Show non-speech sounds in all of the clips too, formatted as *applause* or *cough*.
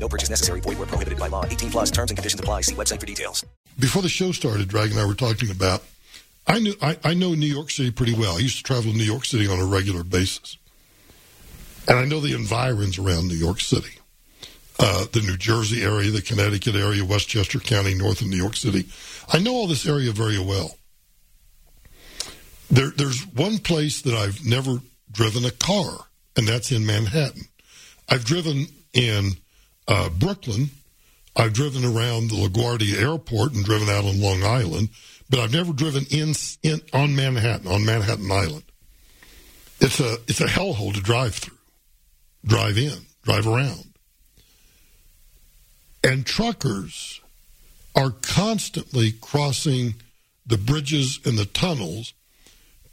No purchase necessary. Void where prohibited by law. 18 plus terms and conditions apply. See website for details. Before the show started, Drag and I were talking about. I knew I, I know New York City pretty well. I used to travel to New York City on a regular basis, and I know the environs around New York City, uh, the New Jersey area, the Connecticut area, Westchester County, north of New York City. I know all this area very well. There, there's one place that I've never driven a car, and that's in Manhattan. I've driven in uh, Brooklyn. I've driven around the LaGuardia Airport and driven out on Long Island, but I've never driven in, in on Manhattan on Manhattan Island. It's a it's a hellhole to drive through, drive in, drive around, and truckers are constantly crossing the bridges and the tunnels,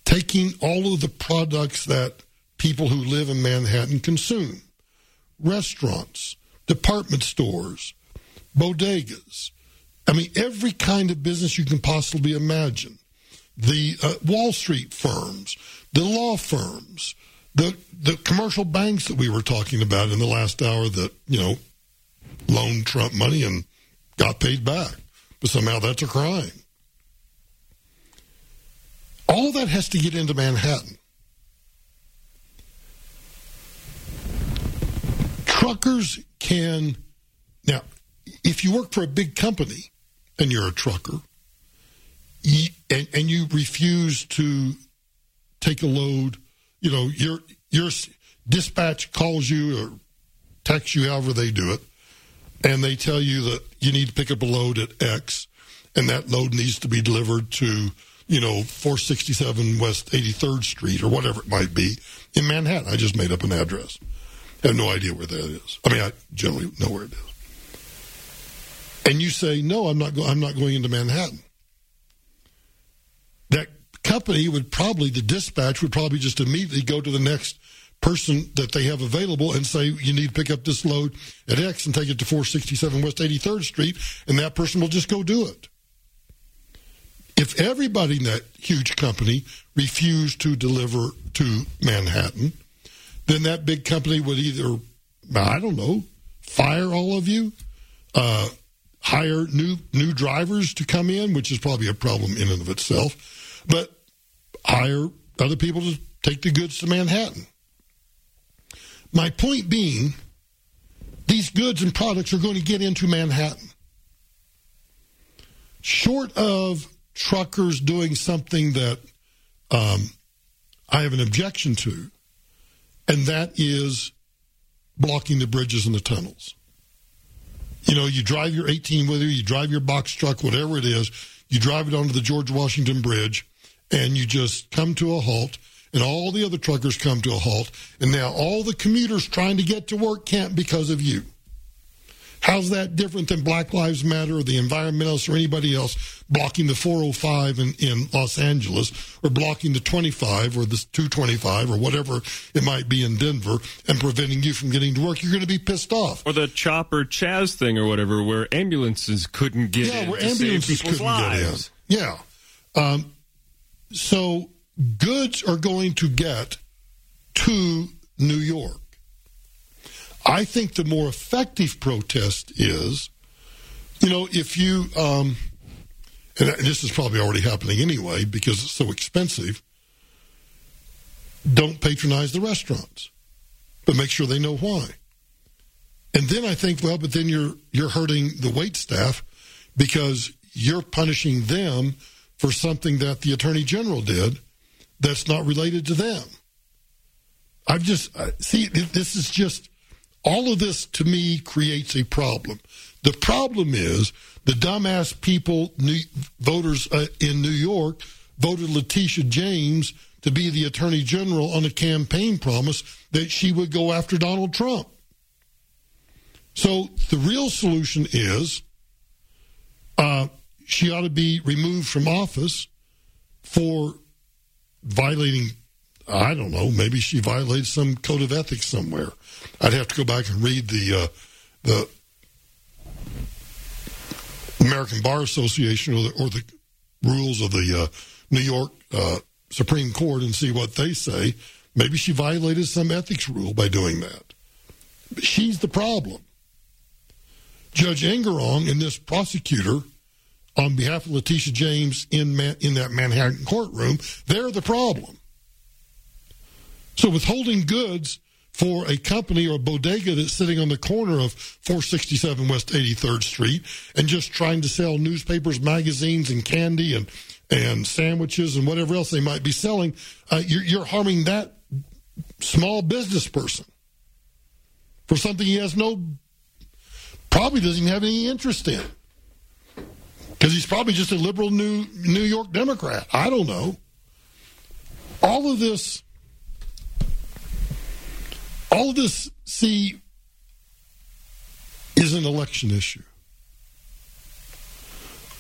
taking all of the products that people who live in Manhattan consume, restaurants department stores, bodegas. I mean, every kind of business you can possibly imagine. The uh, Wall Street firms, the law firms, the the commercial banks that we were talking about in the last hour that you know loaned Trump money and got paid back, but somehow that's a crime. All that has to get into Manhattan. Truckers can now if you work for a big company and you're a trucker and, and you refuse to take a load you know your your dispatch calls you or texts you however they do it and they tell you that you need to pick up a load at x and that load needs to be delivered to you know 467 west 83rd street or whatever it might be in manhattan. I just made up an address I have no idea where that is. I mean, I generally know where it is. And you say, no, I'm not. Go- I'm not going into Manhattan. That company would probably, the dispatch would probably just immediately go to the next person that they have available and say, you need to pick up this load at X and take it to 467 West 83rd Street, and that person will just go do it. If everybody in that huge company refused to deliver to Manhattan, then that big company would either, I don't know, fire all of you, uh, hire new new drivers to come in, which is probably a problem in and of itself, but hire other people to take the goods to Manhattan. My point being, these goods and products are going to get into Manhattan. Short of truckers doing something that um, I have an objection to, and that is blocking the bridges and the tunnels. You know, you drive your 18 wheeler, you drive your box truck, whatever it is, you drive it onto the George Washington Bridge, and you just come to a halt, and all the other truckers come to a halt, and now all the commuters trying to get to work can't because of you. How's that different than Black Lives Matter or the environmentalists or anybody else blocking the 405 in, in Los Angeles or blocking the 25 or the 225 or whatever it might be in Denver and preventing you from getting to work? You're going to be pissed off. Or the Chopper Chaz thing or whatever, where ambulances couldn't get yeah, in where ambulances couldn't lives. get in. Yeah. Um, so goods are going to get to New York. I think the more effective protest is, you know, if you, um, and this is probably already happening anyway because it's so expensive, don't patronize the restaurants, but make sure they know why. And then I think, well, but then you're you're hurting the wait staff because you're punishing them for something that the attorney general did that's not related to them. I've just uh, see this is just all of this to me creates a problem. The problem is the dumbass people, new, voters uh, in New York, voted Letitia James to be the attorney general on a campaign promise that she would go after Donald Trump. So the real solution is uh, she ought to be removed from office for violating I don't know, maybe she violated some code of ethics somewhere. I'd have to go back and read the uh, the American Bar Association or the, or the rules of the uh, New York uh, Supreme Court and see what they say. Maybe she violated some ethics rule by doing that. She's the problem. Judge Engoron and this prosecutor, on behalf of Letitia James in Man- in that Manhattan courtroom, they're the problem. So withholding goods for a company or a bodega that's sitting on the corner of 467 West 83rd Street and just trying to sell newspapers, magazines, and candy and and sandwiches and whatever else they might be selling, uh, you're, you're harming that small business person for something he has no, probably doesn't even have any interest in. Because he's probably just a liberal New, New York Democrat. I don't know. All of this, all this, see, is an election issue.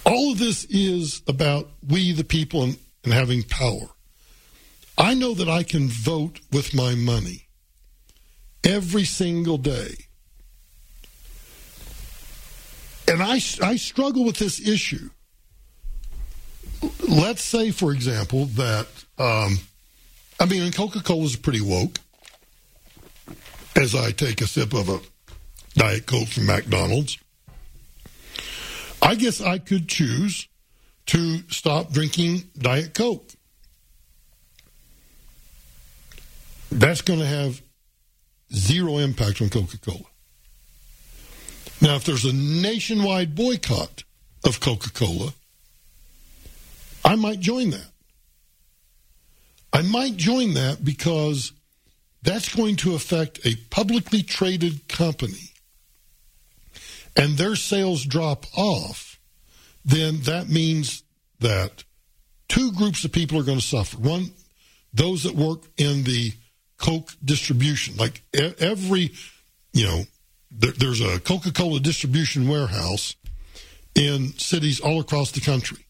All of this is about we, the people, and, and having power. I know that I can vote with my money every single day. And I, I struggle with this issue. Let's say, for example, that, um, I mean, Coca Cola is pretty woke. As I take a sip of a Diet Coke from McDonald's, I guess I could choose to stop drinking Diet Coke. That's going to have zero impact on Coca Cola. Now, if there's a nationwide boycott of Coca Cola, I might join that. I might join that because that's going to affect a publicly traded company and their sales drop off, then that means that two groups of people are going to suffer. One, those that work in the Coke distribution, like every, you know, there, there's a Coca Cola distribution warehouse in cities all across the country.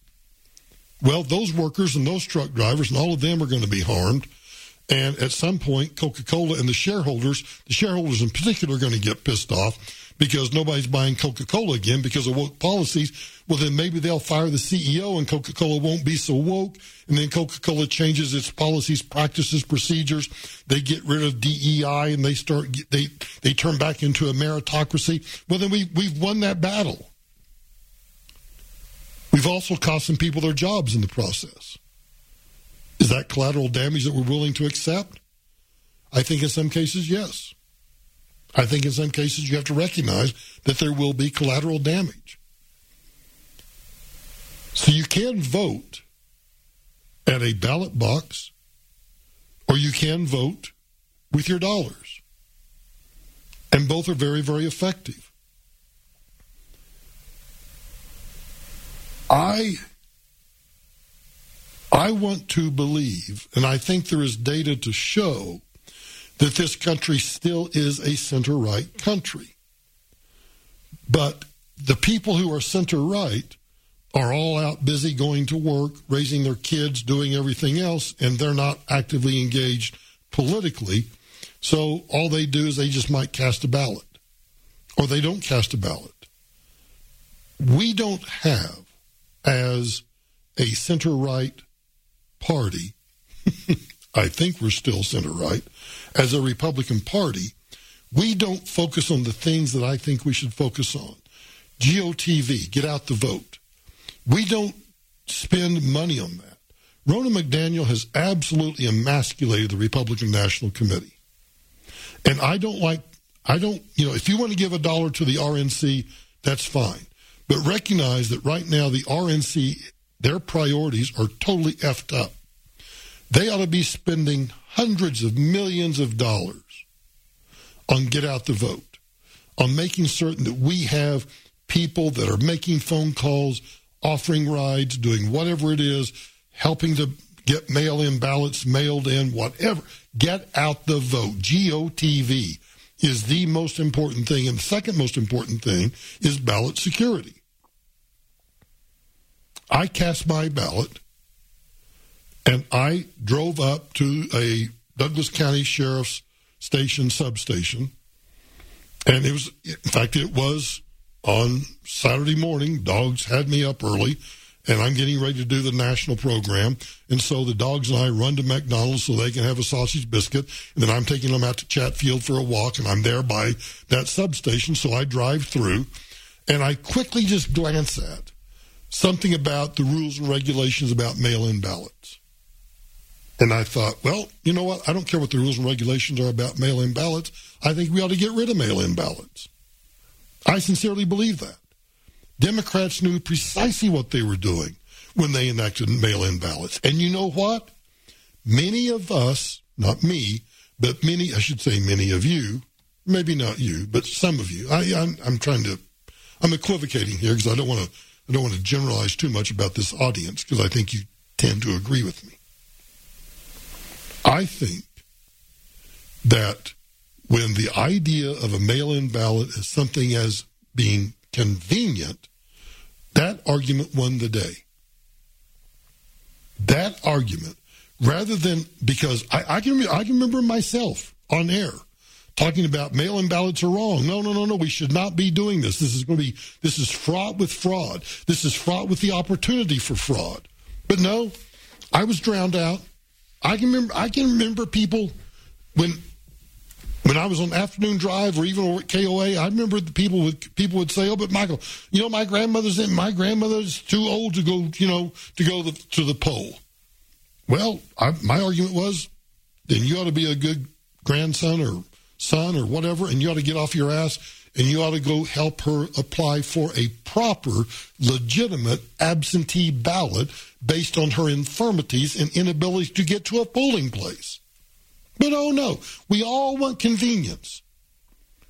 Well, those workers and those truck drivers and all of them are going to be harmed. And at some point, Coca Cola and the shareholders, the shareholders in particular, are going to get pissed off because nobody's buying Coca Cola again because of woke policies. Well, then maybe they'll fire the CEO and Coca Cola won't be so woke. And then Coca Cola changes its policies, practices, procedures. They get rid of DEI and they start, they, they turn back into a meritocracy. Well, then we, we've won that battle. We've also cost some people their jobs in the process. Is that collateral damage that we're willing to accept? I think in some cases, yes. I think in some cases you have to recognize that there will be collateral damage. So you can vote at a ballot box or you can vote with your dollars. And both are very, very effective. I I want to believe, and I think there is data to show that this country still is a center right country. But the people who are center right are all out busy going to work, raising their kids, doing everything else, and they're not actively engaged politically. So all they do is they just might cast a ballot, or they don't cast a ballot. We don't have, as a center right party, *laughs* I think we're still center right, as a Republican Party, we don't focus on the things that I think we should focus on. GOTV, get out the vote. We don't spend money on that. Ronna McDaniel has absolutely emasculated the Republican National Committee. And I don't like, I don't, you know, if you want to give a dollar to the RNC, that's fine. But recognize that right now the RNC, their priorities are totally effed up. They ought to be spending hundreds of millions of dollars on get out the vote, on making certain that we have people that are making phone calls, offering rides, doing whatever it is, helping to get mail in ballots mailed in, whatever. Get out the vote. GOTV is the most important thing. And the second most important thing is ballot security. I cast my ballot and I drove up to a Douglas County Sheriff's Station substation. And it was, in fact, it was on Saturday morning. Dogs had me up early, and I'm getting ready to do the national program. And so the dogs and I run to McDonald's so they can have a sausage biscuit. And then I'm taking them out to Chatfield for a walk, and I'm there by that substation. So I drive through, and I quickly just glance at something about the rules and regulations about mail in ballots. And I thought, well, you know what? I don't care what the rules and regulations are about mail in ballots. I think we ought to get rid of mail in ballots. I sincerely believe that. Democrats knew precisely what they were doing when they enacted mail in ballots. And you know what? Many of us, not me, but many, I should say many of you, maybe not you, but some of you, I, I'm, I'm trying to, I'm equivocating here because I don't want to, I don't want to generalize too much about this audience because I think you tend to agree with me. I think that when the idea of a mail in ballot is something as being convenient, that argument won the day. That argument, rather than because I, I can I can remember myself on air talking about mail-in ballots are wrong. No, no, no, no. We should not be doing this. This is going to be this is fraught with fraud. This is fraught with the opportunity for fraud. But no, I was drowned out. I can remember. I can remember people when when I was on afternoon drive or even at KOA. I remember the people would people would say, "Oh, but Michael, you know, my grandmother's in, my grandmother's too old to go, you know, to go the, to the poll." Well, I, my argument was, then you ought to be a good grandson or son or whatever, and you ought to get off your ass and you ought to go help her apply for a proper, legitimate absentee ballot based on her infirmities and inability to get to a polling place. But oh no, we all want convenience.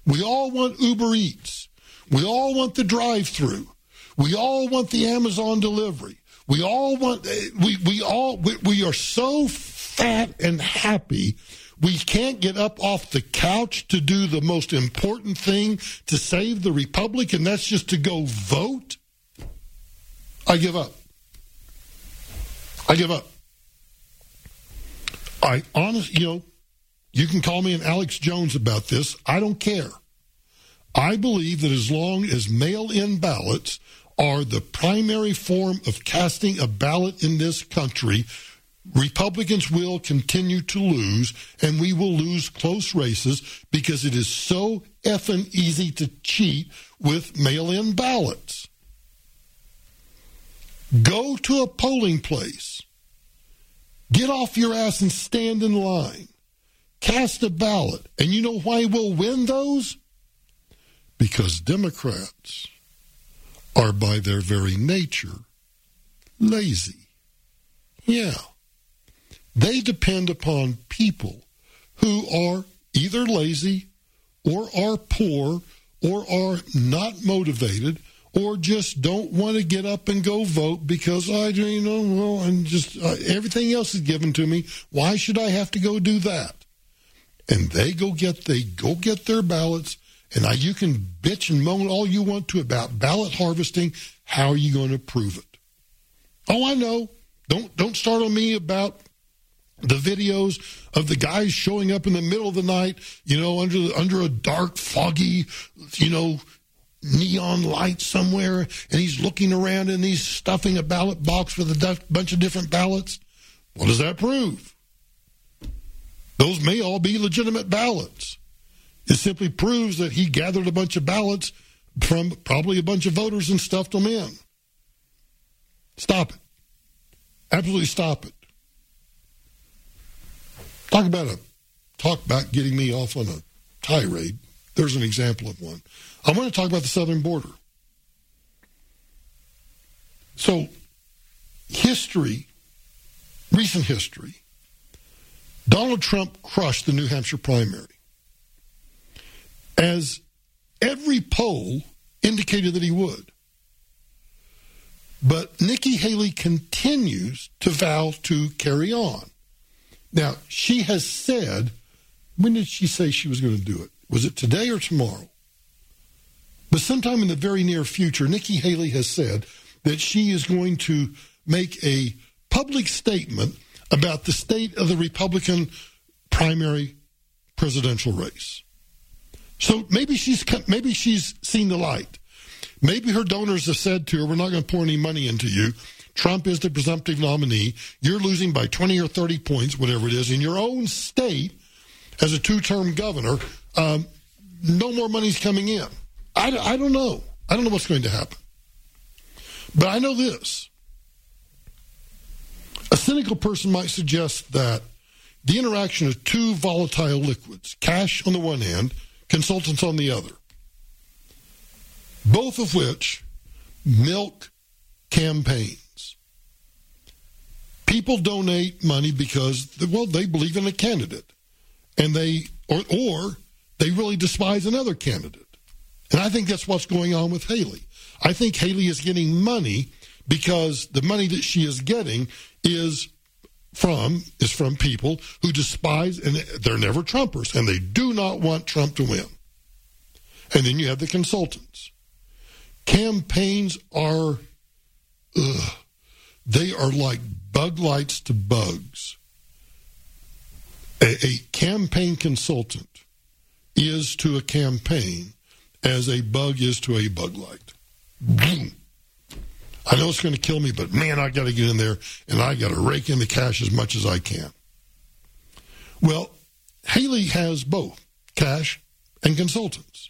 We all want Uber Eats. We all want the drive through. We all want the Amazon delivery. We all want, eh, we, we all, we, we are so fat and happy we can't get up off the couch to do the most important thing to save the republic, and that's just to go vote. I give up. I give up. I honestly, you know, you can call me an Alex Jones about this. I don't care. I believe that as long as mail in ballots are the primary form of casting a ballot in this country, Republicans will continue to lose, and we will lose close races because it is so effing easy to cheat with mail in ballots. Go to a polling place, get off your ass and stand in line, cast a ballot, and you know why we'll win those? Because Democrats are, by their very nature, lazy. Yeah they depend upon people who are either lazy or are poor or are not motivated or just don't want to get up and go vote because I, you know, well, and just uh, everything else is given to me. Why should I have to go do that? And they go get they go get their ballots, and I, you can bitch and moan all you want to about ballot harvesting. How are you going to prove it? Oh, I know. Don't don't start on me about the videos of the guys showing up in the middle of the night, you know, under under a dark, foggy, you know, neon light somewhere, and he's looking around and he's stuffing a ballot box with a bunch of different ballots. What does that prove? Those may all be legitimate ballots. It simply proves that he gathered a bunch of ballots from probably a bunch of voters and stuffed them in. Stop it. Absolutely stop it. Talk about a talk about getting me off on a tirade. There's an example of one. I want to talk about the southern border. So, history, recent history, Donald Trump crushed the New Hampshire primary. As every poll indicated that he would. But Nikki Haley continues to vow to carry on. Now, she has said, when did she say she was going to do it? Was it today or tomorrow? But sometime in the very near future, Nikki Haley has said that she is going to make a public statement about the state of the Republican primary presidential race. So maybe she's maybe she's seen the light. Maybe her donors have said to her, "We're not going to pour any money into you. Trump is the presumptive nominee. You're losing by 20 or 30 points, whatever it is, in your own state as a two-term governor. Um, no more money's coming in. I, I don't know. I don't know what's going to happen. But I know this. A cynical person might suggest that the interaction of two volatile liquids, cash on the one hand, consultants on the other, both of which milk campaigns. People donate money because, well, they believe in a candidate, and they or or they really despise another candidate. And I think that's what's going on with Haley. I think Haley is getting money because the money that she is getting is from is from people who despise and they're never Trumpers and they do not want Trump to win. And then you have the consultants. Campaigns are ugh, they are like bug lights to bugs. A, a campaign consultant is to a campaign as a bug is to a bug light. I know it's going to kill me, but man, I got to get in there and I got to rake in the cash as much as I can. Well, Haley has both cash and consultants.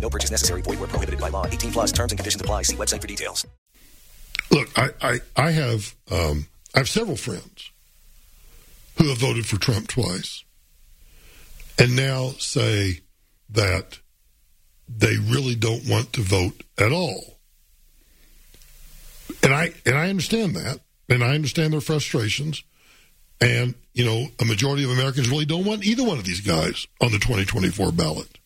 No purchase necessary. Void where prohibited by law. 18 plus terms and conditions apply. See website for details. Look, I, I, I have um, I have several friends who have voted for Trump twice and now say that they really don't want to vote at all. And I and I understand that, and I understand their frustrations. And you know, a majority of Americans really don't want either one of these guys on the 2024 ballot.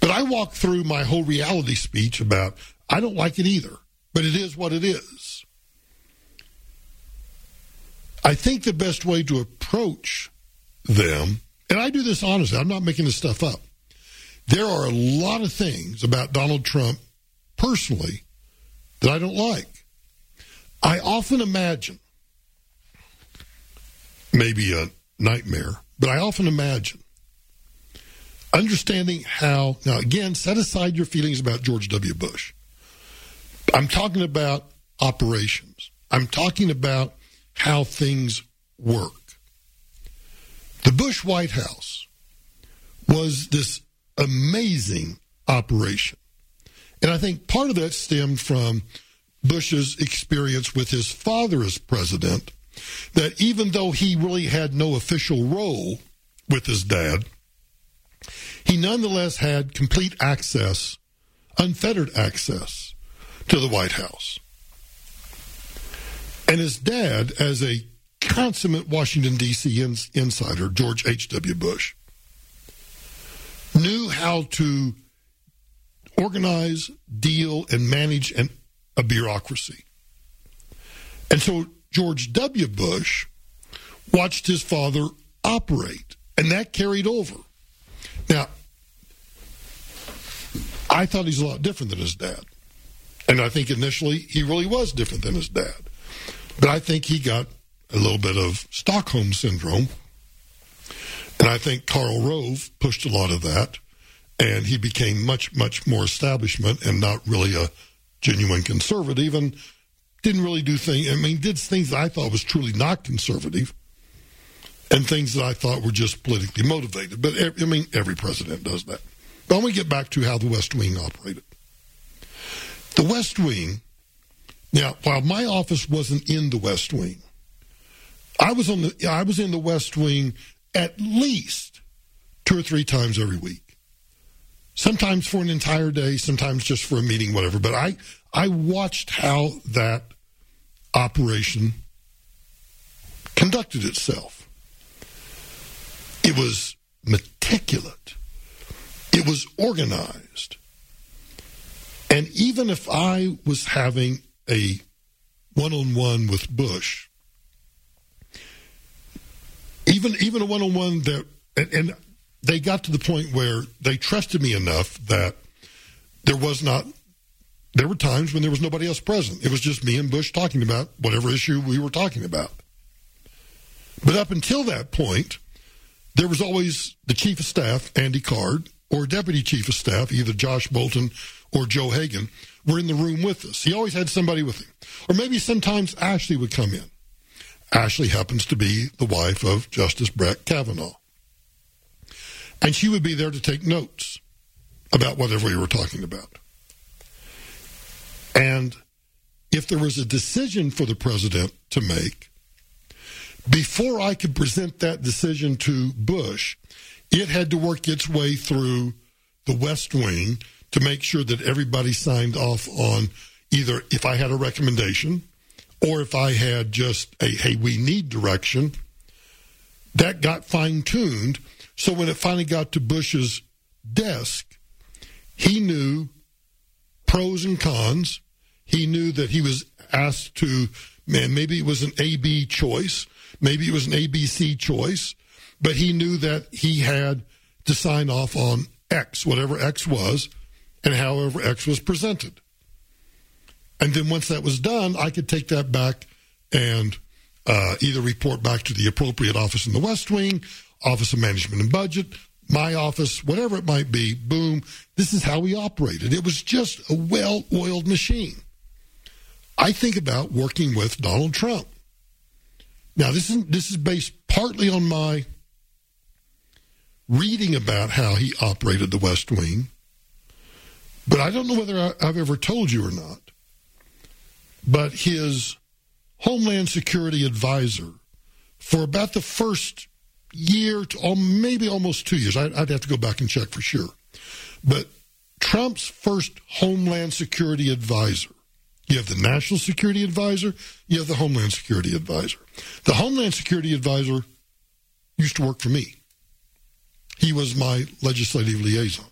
But I walk through my whole reality speech about I don't like it either, but it is what it is. I think the best way to approach them, and I do this honestly, I'm not making this stuff up. There are a lot of things about Donald Trump personally that I don't like. I often imagine, maybe a nightmare, but I often imagine understanding how, now again, set aside your feelings about George W. Bush. I'm talking about operations, I'm talking about how things work. The Bush White House was this amazing operation. And I think part of that stemmed from Bush's experience with his father as president, that even though he really had no official role with his dad, he nonetheless had complete access, unfettered access to the White House. And his dad, as a consummate Washington, D.C. ins- insider, George H.W. Bush, knew how to organize, deal, and manage an, a bureaucracy. And so George W. Bush watched his father operate, and that carried over. Now, I thought he's a lot different than his dad. And I think initially he really was different than his dad. But I think he got a little bit of Stockholm syndrome. And I think Karl Rove pushed a lot of that. And he became much, much more establishment and not really a genuine conservative and didn't really do things. I mean, did things I thought was truly not conservative and things that I thought were just politically motivated. But I mean, every president does that. But I want get back to how the West Wing operated. The West Wing, now, while my office wasn't in the West Wing, I was on the I was in the West Wing at least two or three times every week. Sometimes for an entire day, sometimes just for a meeting, whatever. But I I watched how that operation conducted itself. It was meticulous. It was organized. And even if I was having a one on one with Bush, even even a one on one that and, and they got to the point where they trusted me enough that there was not there were times when there was nobody else present. It was just me and Bush talking about whatever issue we were talking about. But up until that point, there was always the chief of staff, Andy Card, or deputy chief of staff, either Josh Bolten or Joe Hagin, were in the room with us. He always had somebody with him. Or maybe sometimes Ashley would come in. Ashley happens to be the wife of Justice Brett Kavanaugh. And she would be there to take notes about whatever we were talking about. And if there was a decision for the president to make, before I could present that decision to Bush, it had to work its way through the West Wing to make sure that everybody signed off on either if I had a recommendation or if I had just a, hey, we need direction. That got fine tuned. So when it finally got to Bush's desk, he knew pros and cons. He knew that he was asked to, man, maybe it was an AB choice, maybe it was an ABC choice, but he knew that he had to sign off on X, whatever X was, and however X was presented. And then once that was done, I could take that back and uh, either report back to the appropriate office in the West Wing, Office of Management and Budget, my office, whatever it might be. Boom. This is how we operated. It was just a well oiled machine. I think about working with Donald Trump. Now, this is, this is based partly on my reading about how he operated the West Wing, but I don't know whether I've ever told you or not. But his Homeland Security advisor, for about the first year to maybe almost two years, I'd have to go back and check for sure. But Trump's first Homeland Security advisor you have the National Security Advisor, you have the Homeland Security Advisor. The Homeland Security Advisor used to work for me. He was my legislative liaison.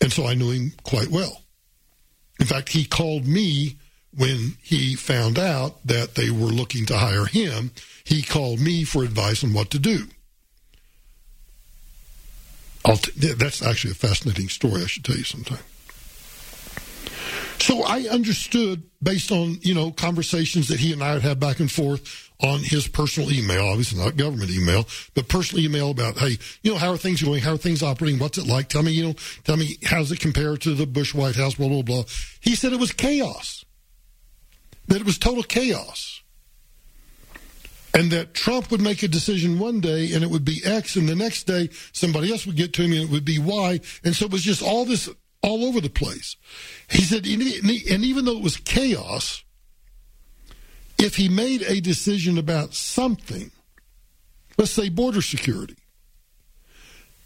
And so I knew him quite well. In fact, he called me when he found out that they were looking to hire him. He called me for advice on what to do. T- that's actually a fascinating story I should tell you sometime. So I understood based on, you know, conversations that he and I had had back and forth on his personal email, obviously not government email, but personal email about, hey, you know, how are things going? How are things operating? What's it like? Tell me, you know, tell me, how's it compare to the Bush White House, blah, blah, blah. He said it was chaos, that it was total chaos. And that Trump would make a decision one day and it would be X, and the next day somebody else would get to him and it would be Y. And so it was just all this all over the place. He said, and even though it was chaos, if he made a decision about something, let's say border security,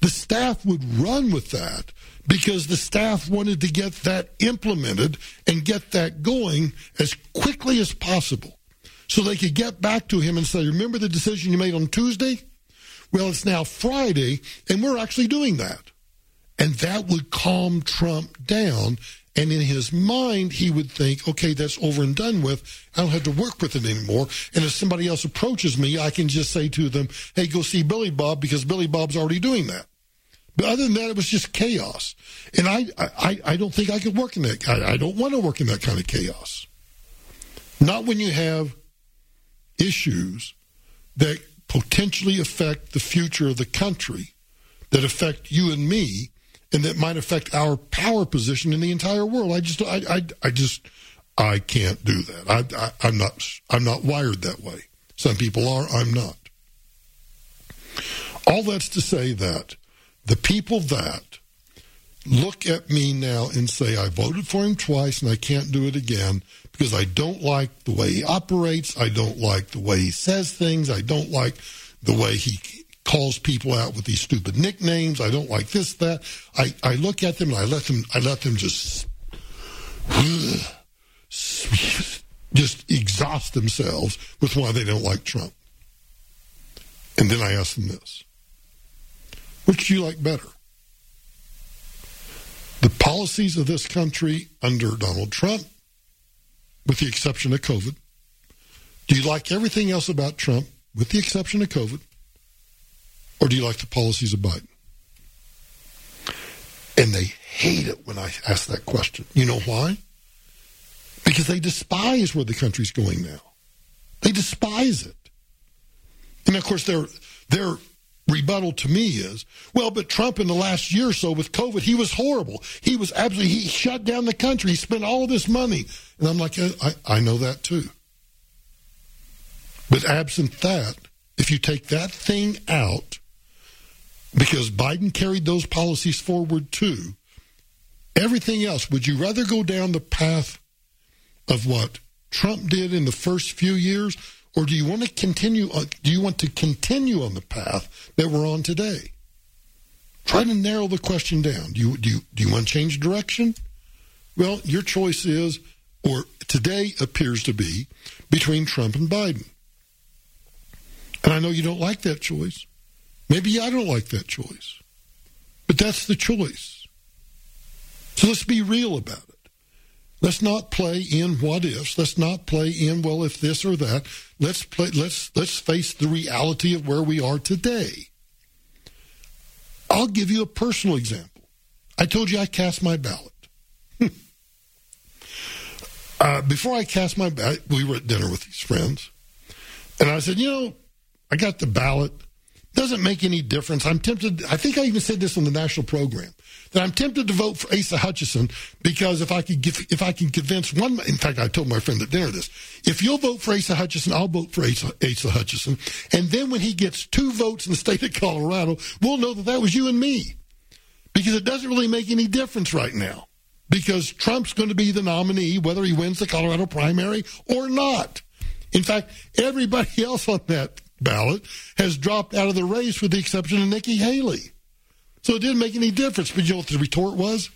the staff would run with that because the staff wanted to get that implemented and get that going as quickly as possible so they could get back to him and say, Remember the decision you made on Tuesday? Well, it's now Friday, and we're actually doing that. And that would calm Trump down. And in his mind, he would think, okay, that's over and done with. I don't have to work with it anymore. And if somebody else approaches me, I can just say to them, hey, go see Billy Bob because Billy Bob's already doing that. But other than that, it was just chaos. And I, I, I don't think I could work in that. I, I don't want to work in that kind of chaos. Not when you have issues that potentially affect the future of the country, that affect you and me, and that might affect our power position in the entire world. I just, I, I, I just, I can't do that. I, I'm not, I'm not wired that way. Some people are. I'm not. All that's to say that the people that look at me now and say I voted for him twice and I can't do it again because I don't like the way he operates, I don't like the way he says things, I don't like the way he calls people out with these stupid nicknames. I don't like this, that. I, I look at them and I let them I let them just *sighs* just exhaust themselves with why they don't like Trump. And then I ask them this Which do you like better? The policies of this country under Donald Trump, with the exception of COVID? Do you like everything else about Trump, with the exception of COVID? Or do you like the policies of Biden? And they hate it when I ask that question. You know why? Because they despise where the country's going now. They despise it. And of course, their their rebuttal to me is, well, but Trump in the last year or so with COVID, he was horrible. He was absolutely he shut down the country. He spent all this money, and I'm like, I, I know that too. But absent that, if you take that thing out, because Biden carried those policies forward too. Everything else, would you rather go down the path of what Trump did in the first few years, or do you want to continue? On, do you want to continue on the path that we're on today? Try to narrow the question down. Do you do you, do you want to change direction? Well, your choice is, or today appears to be, between Trump and Biden. And I know you don't like that choice. Maybe I don't like that choice. But that's the choice. So let's be real about it. Let's not play in what ifs. Let's not play in well if this or that. Let's play let's let's face the reality of where we are today. I'll give you a personal example. I told you I cast my ballot. *laughs* uh, before I cast my ballot, we were at dinner with these friends, and I said, you know, I got the ballot. Doesn't make any difference. I'm tempted. I think I even said this on the national program that I'm tempted to vote for Asa Hutchinson because if I could give, if I can convince one, in fact, I told my friend at dinner this: if you'll vote for Asa Hutchinson, I'll vote for Asa, Asa Hutchinson, and then when he gets two votes in the state of Colorado, we'll know that that was you and me, because it doesn't really make any difference right now, because Trump's going to be the nominee whether he wins the Colorado primary or not. In fact, everybody *laughs* else on that ballot has dropped out of the race with the exception of Nikki Haley. So it didn't make any difference. But you know what the retort was?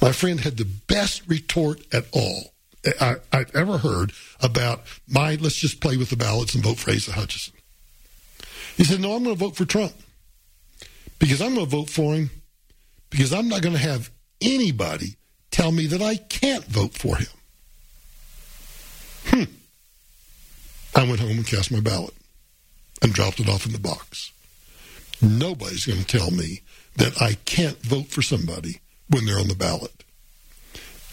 My friend had the best retort at all I, have ever heard about my let's just play with the ballots and vote for Asa Hutchinson. He said, No, I'm going to vote for Trump because I'm going to vote for him because I'm not going to have anybody tell me that I can't vote for him. Hmm. I went home and cast my ballot and dropped it off in the box. Nobody's going to tell me that I can't vote for somebody when they're on the ballot.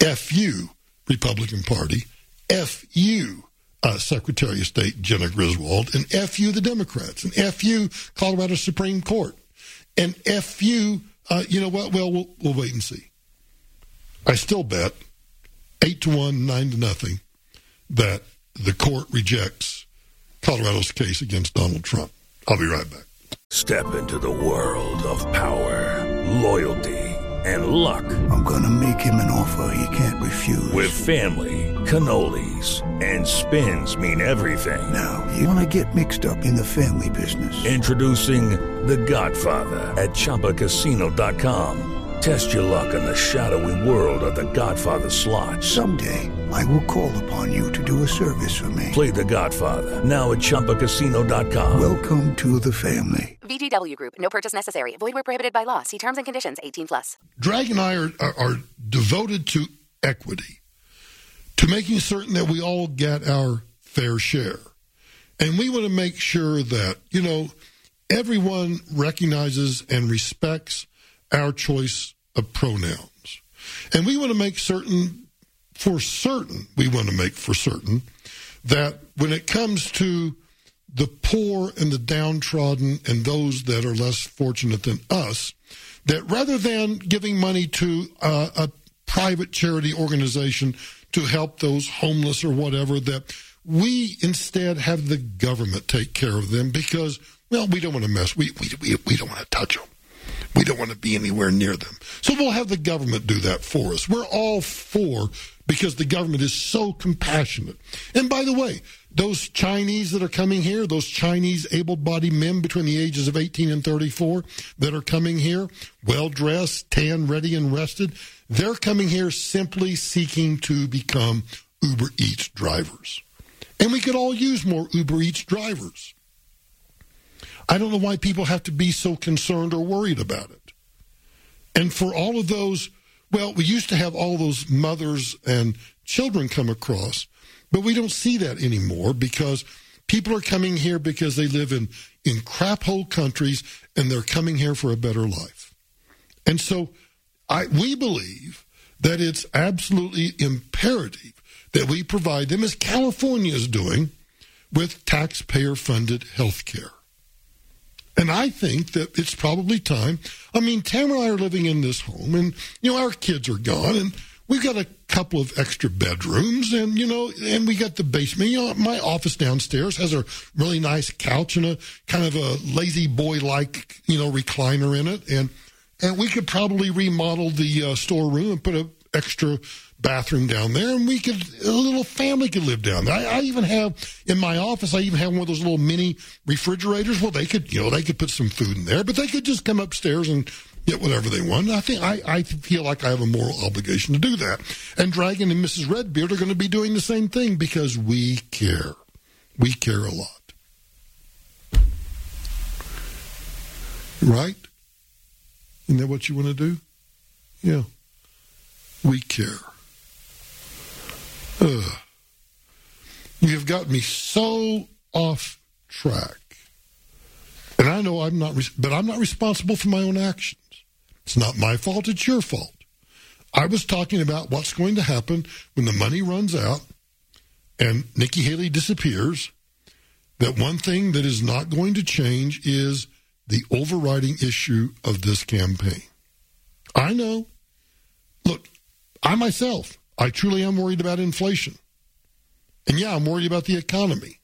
F you, Republican Party. F you, uh, Secretary of State Jena Griswold. And F you, the Democrats. And F you, Colorado Supreme Court. And F you, uh, you know what? Well, well, we'll wait and see. I still bet 8 to 1, 9 to nothing that the court rejects Colorado's case against Donald Trump. I'll be right back. Step into the world of power, loyalty, and luck. I'm going to make him an offer he can't refuse. With family, cannolis, and spins mean everything. Now, you want to get mixed up in the family business. Introducing The Godfather at Chumbacasino.com. Test your luck in the shadowy world of the Godfather slot. Someday, I will call upon you to do a service for me. Play the Godfather, now at Chumbacasino.com. Welcome to the family. VGW Group, no purchase necessary. Void where prohibited by law. See terms and conditions 18 plus. Drag and I are, are, are devoted to equity, to making certain that we all get our fair share. And we want to make sure that, you know, everyone recognizes and respects our choice of pronouns. And we want to make certain, for certain, we want to make for certain that when it comes to the poor and the downtrodden and those that are less fortunate than us, that rather than giving money to uh, a private charity organization to help those homeless or whatever, that we instead have the government take care of them because, well, we don't want to mess. We, we, we, we don't want to touch them. We don't want to be anywhere near them. So we'll have the government do that for us. We're all for because the government is so compassionate. And by the way, those Chinese that are coming here, those Chinese able bodied men between the ages of 18 and 34 that are coming here, well dressed, tan, ready, and rested, They're coming here simply seeking to become Uber Eats drivers. And we could all use more Uber Eats drivers. I don't know why people have to be so concerned or worried about it. And for all of those, well, we used to have all those mothers and children come across, but we don't see that anymore because people are coming here because they live in, in crap hole countries and they're coming here for a better life. And so I, we believe that it's absolutely imperative that we provide them, as California is doing, with taxpayer funded health care. And I think that it's probably time. I mean, Tamara and I are living in this home, and, you know, our kids are gone, and we've got a couple of extra bedrooms, and, you know, and we got the basement. You know, my office downstairs has a really nice couch and a kind of a La-Z-Boy like, you know, recliner in it. And, and we could probably remodel the uh, storeroom and put a extra bathroom down there, and we could a little family could live down there. I, I, even have in my office. I even have one of those little mini refrigerators. Well, they could you know they could put some food in there, but they could just come upstairs and get whatever they want. I think I, I feel like I have a moral obligation to do that. And Dragon and Mrs. Redbeard are going to be doing the same thing because we care. We care a lot. Right? Isn't that what you want to do? Yeah. We care. Ugh. You have got me so off track. And I know I'm not, but I'm not responsible for my own actions. It's not my fault, it's your fault. I was talking about what's going to happen when the money runs out and Nikki Haley disappears. That one thing that is not going to change is the overriding issue of this campaign. I know. Look, I myself, I truly am worried about inflation. And yeah, I'm worried about the economy.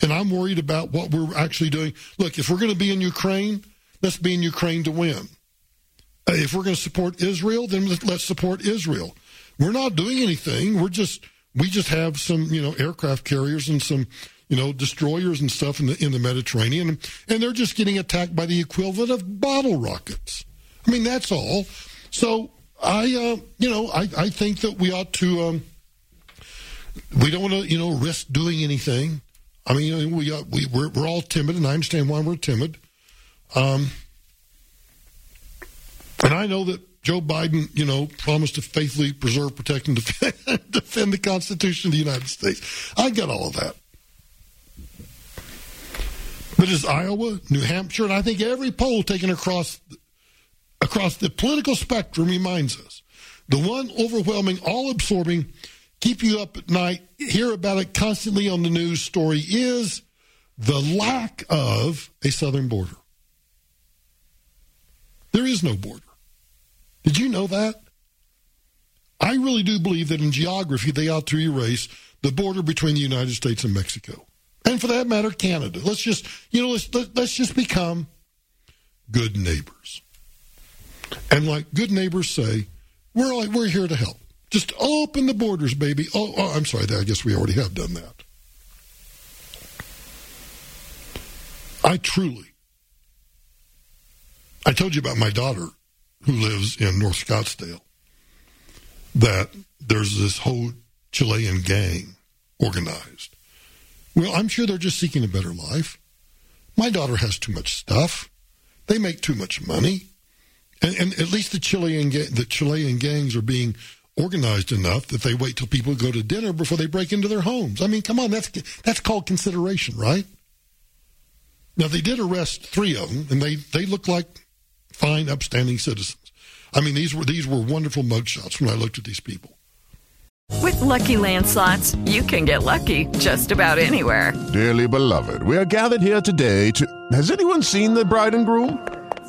And I'm worried about what we're actually doing. Look, if we're going to be in Ukraine, let's be in Ukraine to win. Uh, if we're going to support Israel, then let's support Israel. We're not doing anything. We're just we just have some you know aircraft carriers and some you know destroyers and stuff in the in the Mediterranean, and they're just getting attacked by the equivalent of bottle rockets. I mean that's all. So I, uh, you know, I, I think that we ought to. Um, we don't want to, you know, risk doing anything. I mean, we uh, we we're, we're all timid, and I understand why we're timid. Um, and I know that Joe Biden, you know, promised to faithfully preserve, protect, and defend, *laughs* defend the Constitution of the United States. I get all of that. But as Iowa, New Hampshire, and I think every poll taken across across the political spectrum reminds us. The one overwhelming, all absorbing, keep you up at night, hear about it constantly on the news story is the lack of a southern border. There is no border. Did you know that? I really do believe that in geography they ought to erase the border between the United States and Mexico. And for that matter, Canada. Let's just, you know, let's, let, us just become good neighbors. And like good neighbors say, we're like, we're here to help. Just open the borders, baby. Oh, oh, I'm sorry. I guess we already have done that. I truly, I told you about my daughter who lives in North Scottsdale that there's this whole Chilean gang organized. Well, I'm sure they're just seeking a better life. My daughter has too much stuff. They make too much money. And, and at least the Chilean the Chilean gangs are being organized enough that they wait till people go to dinner before they break into their homes. I mean, come on, that's that's called consideration, right? Now they did arrest three of them, and they they look like fine, upstanding citizens. I mean, these were these were wonderful mugshots when I looked at these people. With LuckyLand Slots, you can get lucky just about anywhere. Dearly beloved, we are gathered here today to. Has anyone seen the bride and groom?